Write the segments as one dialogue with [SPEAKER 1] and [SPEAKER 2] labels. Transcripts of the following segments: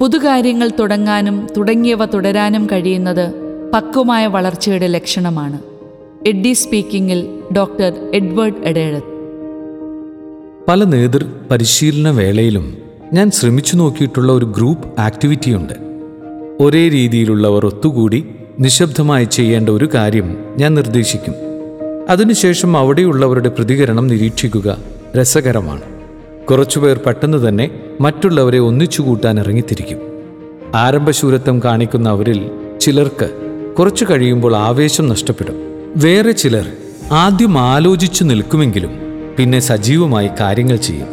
[SPEAKER 1] പുതുകാര്യങ്ങൾ തുടങ്ങാനും തുടങ്ങിയവ തുടരാനും കഴിയുന്നത് പക്വമായ വളർച്ചയുടെ ലക്ഷണമാണ്. എഡ്ഡി സ്പീക്കിംഗിൽ ഡോക്ടർ എഡ്വേർഡ് എഡേഴത്ത്
[SPEAKER 2] പല നേതൃ പരിശീലന വേളയിലും ഞാൻ ശ്രമിച്ചു നോക്കിയിട്ടുള്ള ഒരു ഗ്രൂപ്പ് ആക്ടിവിറ്റിയുണ്ട്. ഒരേ രീതിയിലുള്ളവർ ഒത്തുകൂടി നിശബ്ദമായി ചെയ്യേണ്ട ഒരു കാര്യം ഞാൻ നിർദ്ദേശിക്കും. അതിനുശേഷം അവിടെയുള്ളവരുടെ പ്രതികരണം നിരീക്ഷിക്കുക രസകരമാണ്. കുറച്ചുപേർ പെട്ടെന്ന് തന്നെ മറ്റുള്ളവരെ ഒന്നിച്ചു കൂട്ടാൻ ഇറങ്ങിത്തിരിക്കും. ആരംഭശൂരത്വം കാണിക്കുന്ന അവരിൽ ചിലർക്ക് കുറച്ചു കഴിയുമ്പോൾ ആവേശം നഷ്ടപ്പെടും. വേറെ ചിലർ ആദ്യം ആലോചിച്ചു നിൽക്കുമെങ്കിലും പിന്നെ സജീവമായി കാര്യങ്ങൾ ചെയ്യും.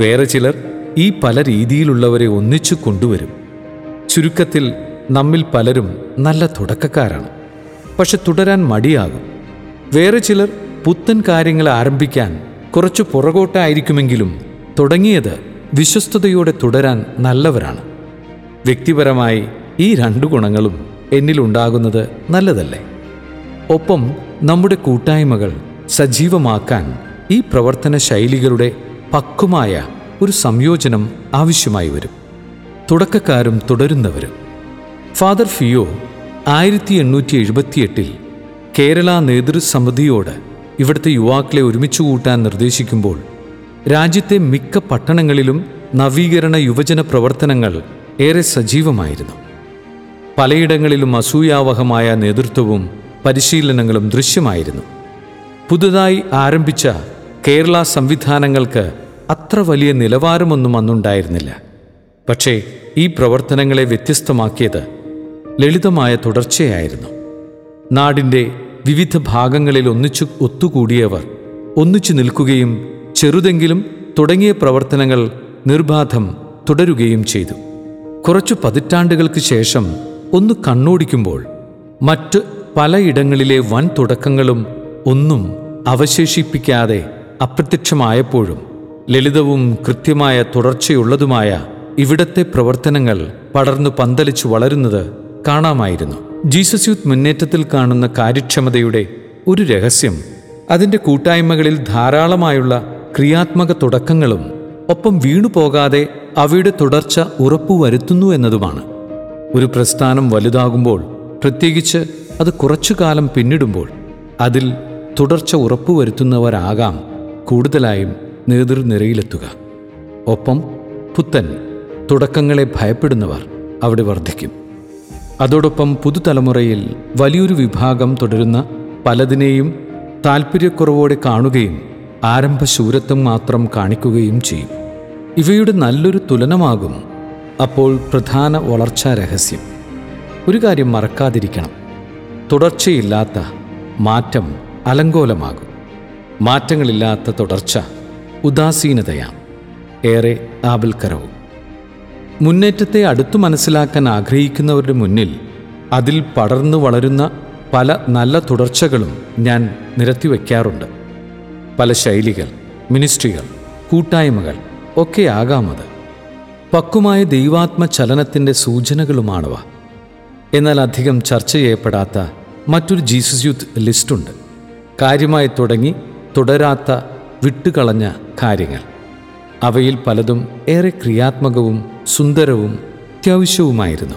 [SPEAKER 2] വേറെ ചിലർ ഈ പല രീതിയിലുള്ളവരെ ഒന്നിച്ചു കൊണ്ടുവരും. ചുരുക്കത്തിൽ നമ്മിൽ പലരും നല്ല തുടക്കക്കാരാണ്. പക്ഷെ തുടരാൻ മടിയാകും. വേറെ ചിലർ പുത്തൻ കാര്യങ്ങൾ ആരംഭിക്കാൻ കുറച്ച് പുറകോട്ടായിരിക്കുമെങ്കിലും തുടങ്ങിയത് വിശ്വസ്തയോടെ തുടരാൻ നല്ലവരാണ്. വ്യക്തിപരമായി ഈ രണ്ടു ഗുണങ്ങളും എന്നിലുണ്ടാകുന്നത് നല്ലതല്ലേ? ഒപ്പം നമ്മുടെ കൂട്ടായ്മകൾ സജീവമാക്കാൻ ഈ പ്രവർത്തന ശൈലികളുടെ പക്വമായ ഒരു സംയോജനം ആവശ്യമായി വരും. തുടക്കക്കാരും തുടരുന്നവരും. ഫാദർ ഫിയോ ആയിരത്തി എണ്ണൂറ്റി എഴുപത്തിയെട്ടിൽ കേരള നേതൃസമിതിയോട് ഇവിടുത്തെ യുവാക്കളെ ഒരുമിച്ച് കൂട്ടാൻ നിർദ്ദേശിക്കുമ്പോൾ രാജ്യത്തെ മിക്ക പട്ടണങ്ങളിലും നവീകരണ യുവജന പ്രവർത്തനങ്ങൾ ഏറെ സജീവമായിരുന്നു. പലയിടങ്ങളിലും അസൂയാവഹമായ നേതൃത്വവും പരിശീലനങ്ങളും ദൃശ്യമായിരുന്നു. പുതുതായി ആരംഭിച്ച കേരള സംവിധാനങ്ങൾക്ക് അത്ര വലിയ നിലവാരമൊന്നും അന്നുണ്ടായിരുന്നില്ല. പക്ഷേ ഈ പ്രവർത്തനങ്ങളെ വ്യത്യസ്തമാക്കിയത് ലളിതമായ തുടർച്ചയായിരുന്നു. നാടിന്റെ വിവിധ ഭാഗങ്ങളിൽ ഒന്നിച്ചു ഒത്തുകൂടിയവർ ഒന്നിച്ചു നിൽക്കുകയും ചെറുതെങ്കിലും തുടങ്ങിയ പ്രവർത്തനങ്ങൾ നിർബാധം തുടരുകയും ചെയ്തു. കുറച്ചു പതിറ്റാണ്ടുകൾക്ക് ശേഷം ഒന്ന് കണ്ണോടിക്കുമ്പോൾ മറ്റ് പലയിടങ്ങളിലെ വൻ തുടക്കങ്ങളും ഒന്നും അവശേഷിപ്പിക്കാതെ അപ്രത്യക്ഷമായപ്പോഴും ലളിതവും കൃത്യമായ തുടർച്ചയുള്ളതുമായ ഇവിടത്തെ പ്രവർത്തനങ്ങൾ പടർന്നു പന്തലിച്ചു വളരുന്നത് കാണാമായിരുന്നു. ജീസസ് യൂത്ത് മുന്നേറ്റത്തിൽ കാണുന്ന കാര്യക്ഷമതയുടെ ഒരു രഹസ്യം അതിന്റെ കൂട്ടായ്മകളിൽ ധാരാളമായുള്ള ക്രിയാത്മക തുടക്കങ്ങളും ഒപ്പം വീണുപോകാതെ അവയുടെ തുടർച്ച ഉറപ്പുവരുത്തുന്നു എന്നതുമാണ്. ഒരു പ്രസ്ഥാനം വലുതാകുമ്പോൾ പ്രത്യേകിച്ച് അത് കുറച്ചു കാലം പിന്നിടുമ്പോൾ അതിൽ തുടർച്ച ഉറപ്പുവരുത്തുന്നവരാകാം കൂടുതലായും നേതൃനിരയിലെത്തുക. ഒപ്പം പുത്തൻ തുടക്കങ്ങളെ ഭയപ്പെടുന്നവർ അവിടെ വർദ്ധിക്കും. അതോടൊപ്പം പുതുതലമുറയിൽ വലിയൊരു വിഭാഗം തുടരുന്ന പലതിനെയും താൽപ്പര്യക്കുറവോടെ കാണുകയും ആരംഭശൂരത്വം മാത്രം കാണിക്കുകയും ചെയ്യും. ഇവയുടെ നല്ലൊരു തുലനമാകും അപ്പോൾ പ്രധാന വളർച്ചാ രഹസ്യം. ഒരു കാര്യം മറക്കാതിരിക്കണം. തുടർച്ചയില്ലാത്ത മാറ്റം അലങ്കോലമാകും. മാറ്റങ്ങളില്ലാത്ത തുടർച്ച ഉദാസീനതയാണ് ഏറെ ആപൽക്കരവും. മുന്നേറ്റത്തെ അടുത്തു മനസ്സിലാക്കാൻ ആഗ്രഹിക്കുന്നവരുടെ മുന്നിൽ അതിൽ പടർന്നു വളരുന്ന പല നല്ല തുടർച്ചകളും ഞാൻ നിരത്തിവെക്കാറുണ്ട്. പല ശൈലികൾ മിനിസ്ട്രികൾ കൂട്ടായ്മകൾ ഒക്കെ ആകാമത് പക്വമായ ദൈവാത്മ ചലനത്തിന്റെ സൂചനകളുമാണവ. എന്നാൽ അധികം ചർച്ച ചെയ്യപ്പെടാത്ത മറ്റൊരു ജീസസ് യൂത്ത് ലിസ്റ്റുണ്ട്. കാര്യമായി തുടങ്ങി തുടരാത്ത വിട്ടുകളഞ്ഞ കാര്യങ്ങൾ. അവയിൽ പലതും ഏറെ ക്രിയാത്മകവും സുന്ദരവും അത്യാവശ്യവുമായിരുന്നു.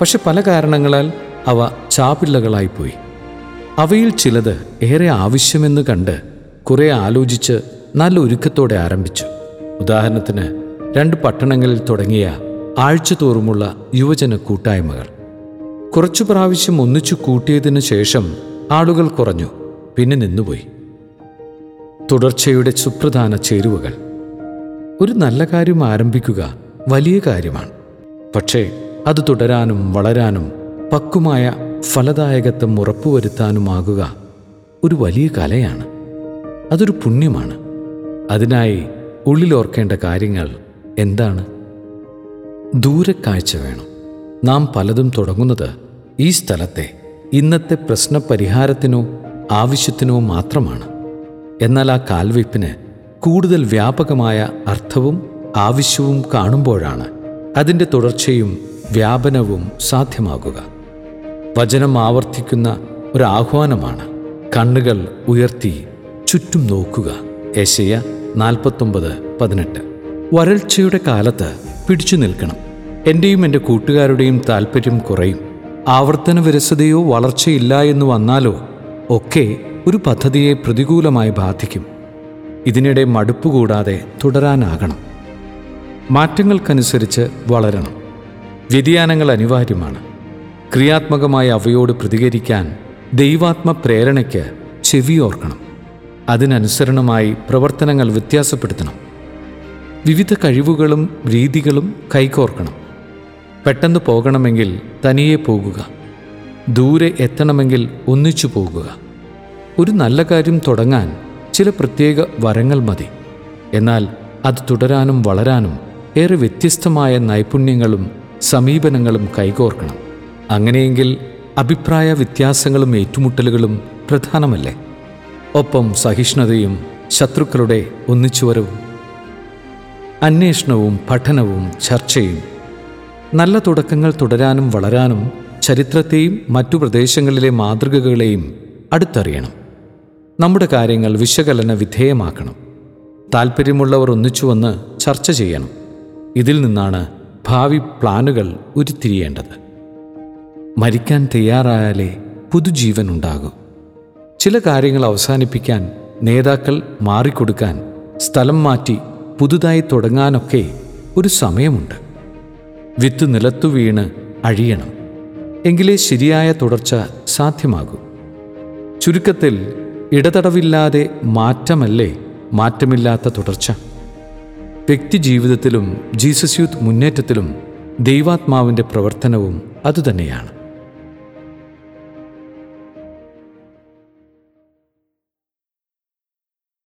[SPEAKER 2] പക്ഷെ പല കാരണങ്ങളാൽ അവ ചാപിള്ളകളായിപ്പോയി. അവയിൽ ചിലത് ഏറെ ആവശ്യമെന്ന് കണ്ട് കുറെ ആലോചിച്ച് നല്ല ഒരുക്കത്തോടെ ആരംഭിച്ചു. ഉദാഹരണത്തിന് രണ്ട് പട്ടണങ്ങളിൽ തുടങ്ങിയ ആഴ്ച തോറുമുള്ള യുവജന കൂട്ടായ്മകൾ. കുറച്ചു പ്രാവശ്യം ഒന്നിച്ചു കൂട്ടിയതിനു ശേഷം ആളുകൾ കുറഞ്ഞു പിന്നെ നിന്നുപോയി. തുടർച്ചയുടെ സുപ്രധാന ചേരുവകൾ. ഒരു നല്ല കാര്യം ആരംഭിക്കുക വലിയ കാര്യമാണ്. പക്ഷേ അത് തുടരാനും വളരാനും പക്കുമായ ഫലദായകത്വം ഉറപ്പുവരുത്താനുമാകുക ഒരു വലിയ കലയാണ്. അതൊരു പുണ്യമാണ്. അതിനായി ഉള്ളിലോർക്കേണ്ട കാര്യങ്ങൾ എന്താണ്? ദൂരക്കാഴ്ച വേണം. നാം പലതും തുടങ്ങുന്നത് ഈ സ്ഥലത്തെ ഇന്നത്തെ പ്രശ്നപരിഹാരത്തിനോ ആവശ്യത്തിനോ മാത്രമാണ്. എന്നാൽ ആ കാൽവയ്പ്പിന് കൂടുതൽ വ്യാപകമായ അർത്ഥവും ആവശ്യവും കാണുമ്പോഴാണ് അതിന്റെ തുടർച്ചയും വ്യാപനവും സാധ്യമാകുക. വചനം ആവർത്തിക്കുന്ന ഒരു ആഹ്വാനമാണ് കണ്ണുകൾ ഉയർത്തി ചുറ്റും നോക്കുക. ഏശയ നാൽപ്പത്തൊമ്പത് പതിനെട്ട്. വരൾച്ചയുടെ കാലത്ത് പിടിച്ചു നിൽക്കണം. എന്റെയും എന്റെ കൂട്ടുകാരുടെയും താല്പര്യം കുറയും. ആവർത്തന വിരസതയോ വളർച്ചയില്ല എന്ന് വന്നാലോ ഒക്കെ ഒരു പദ്ധതിയെ പ്രതികൂലമായി ബാധിക്കും. ഇതിനിടെ മടുപ്പ് കൂടാതെ തുടരാനാകണം. മാറ്റങ്ങൾക്കനുസരിച്ച് വളരണം. വ്യതിയാനങ്ങൾ അനിവാര്യമാണ്. ക്രിയാത്മകമായ അവയോട് പ്രതികരിക്കാൻ ദൈവാത്മ പ്രേരണയ്ക്ക് ചെവിയോർക്കണം അതിനനുസരണമായി പ്രവർത്തനങ്ങൾ വ്യത്യാസപ്പെടുത്തണം. വിവിധ കഴിവുകളും രീതികളും കൈകോർക്കണം. പെട്ടെന്ന് പോകണമെങ്കിൽ തനിയെ പോകുക. ദൂരെ എത്തണമെങ്കിൽ ഒന്നിച്ചു പോകുക. ഒരു നല്ല കാര്യം തുടങ്ങാൻ ചില പ്രത്യേക വരങ്ങൾ മതി. എന്നാൽ അത് തുടരാനും വളരാനും ഏറെ വ്യത്യസ്തമായ നൈപുണ്യങ്ങളും സമീപനങ്ങളും കൈകോർക്കണം. അങ്ങനെയെങ്കിൽ അഭിപ്രായ വ്യത്യാസങ്ങളും ഏറ്റുമുട്ടലുകളും പ്രധാനമല്ലേ? ഒപ്പം സഹിഷ്ണുതയും ശത്രുക്കളുടെ ഒന്നിച്ചുവരവും. അന്വേഷണവും പഠനവും ചർച്ചയും നല്ല തുടക്കങ്ങൾ തുടരാനും വളരാനും ചരിത്രത്തെയും മറ്റു പ്രദേശങ്ങളിലെ മാതൃകകളെയും അടുത്തറിയണം. നമ്മുടെ കാര്യങ്ങൾ വിശകലന വിധേയമാക്കണം. താല്പര്യമുള്ളവർ ഒന്നിച്ചു വന്ന് ചർച്ച ചെയ്യണം. ഇതിൽ നിന്നാണ് ഭാവി പ്ലാനുകൾ ഉരുത്തിരിയേണ്ടത്. മരിക്കാൻ തയ്യാറായാലേ പുതുജീവൻ ഉണ്ടാകും. ചില കാര്യങ്ങൾ അവസാനിപ്പിക്കാൻ നേതാക്കൾ മാറിക്കൊടുക്കാൻ സ്ഥലം മാറ്റി പുതുതായി തുടങ്ങാനൊക്കെ ഒരു സമയമുണ്ട്. വിത്ത് നിലത്തു വീണ് അഴിയണം. എങ്കിലേ ശരിയായ തുടർച്ച സാധ്യമാകൂ. ചുരുക്കത്തിൽ ഇടതടവില്ലാതെ മാറ്റമല്ലേ മാറ്റമില്ലാത്ത തുടർച്ച? വ്യക്തിജീവിതത്തിലും ജീസസ് യൂത്ത് മുന്നേറ്റത്തിലും ദൈവാത്മാവിന്റെ പ്രവർത്തനവും അതുതന്നെയാണ്.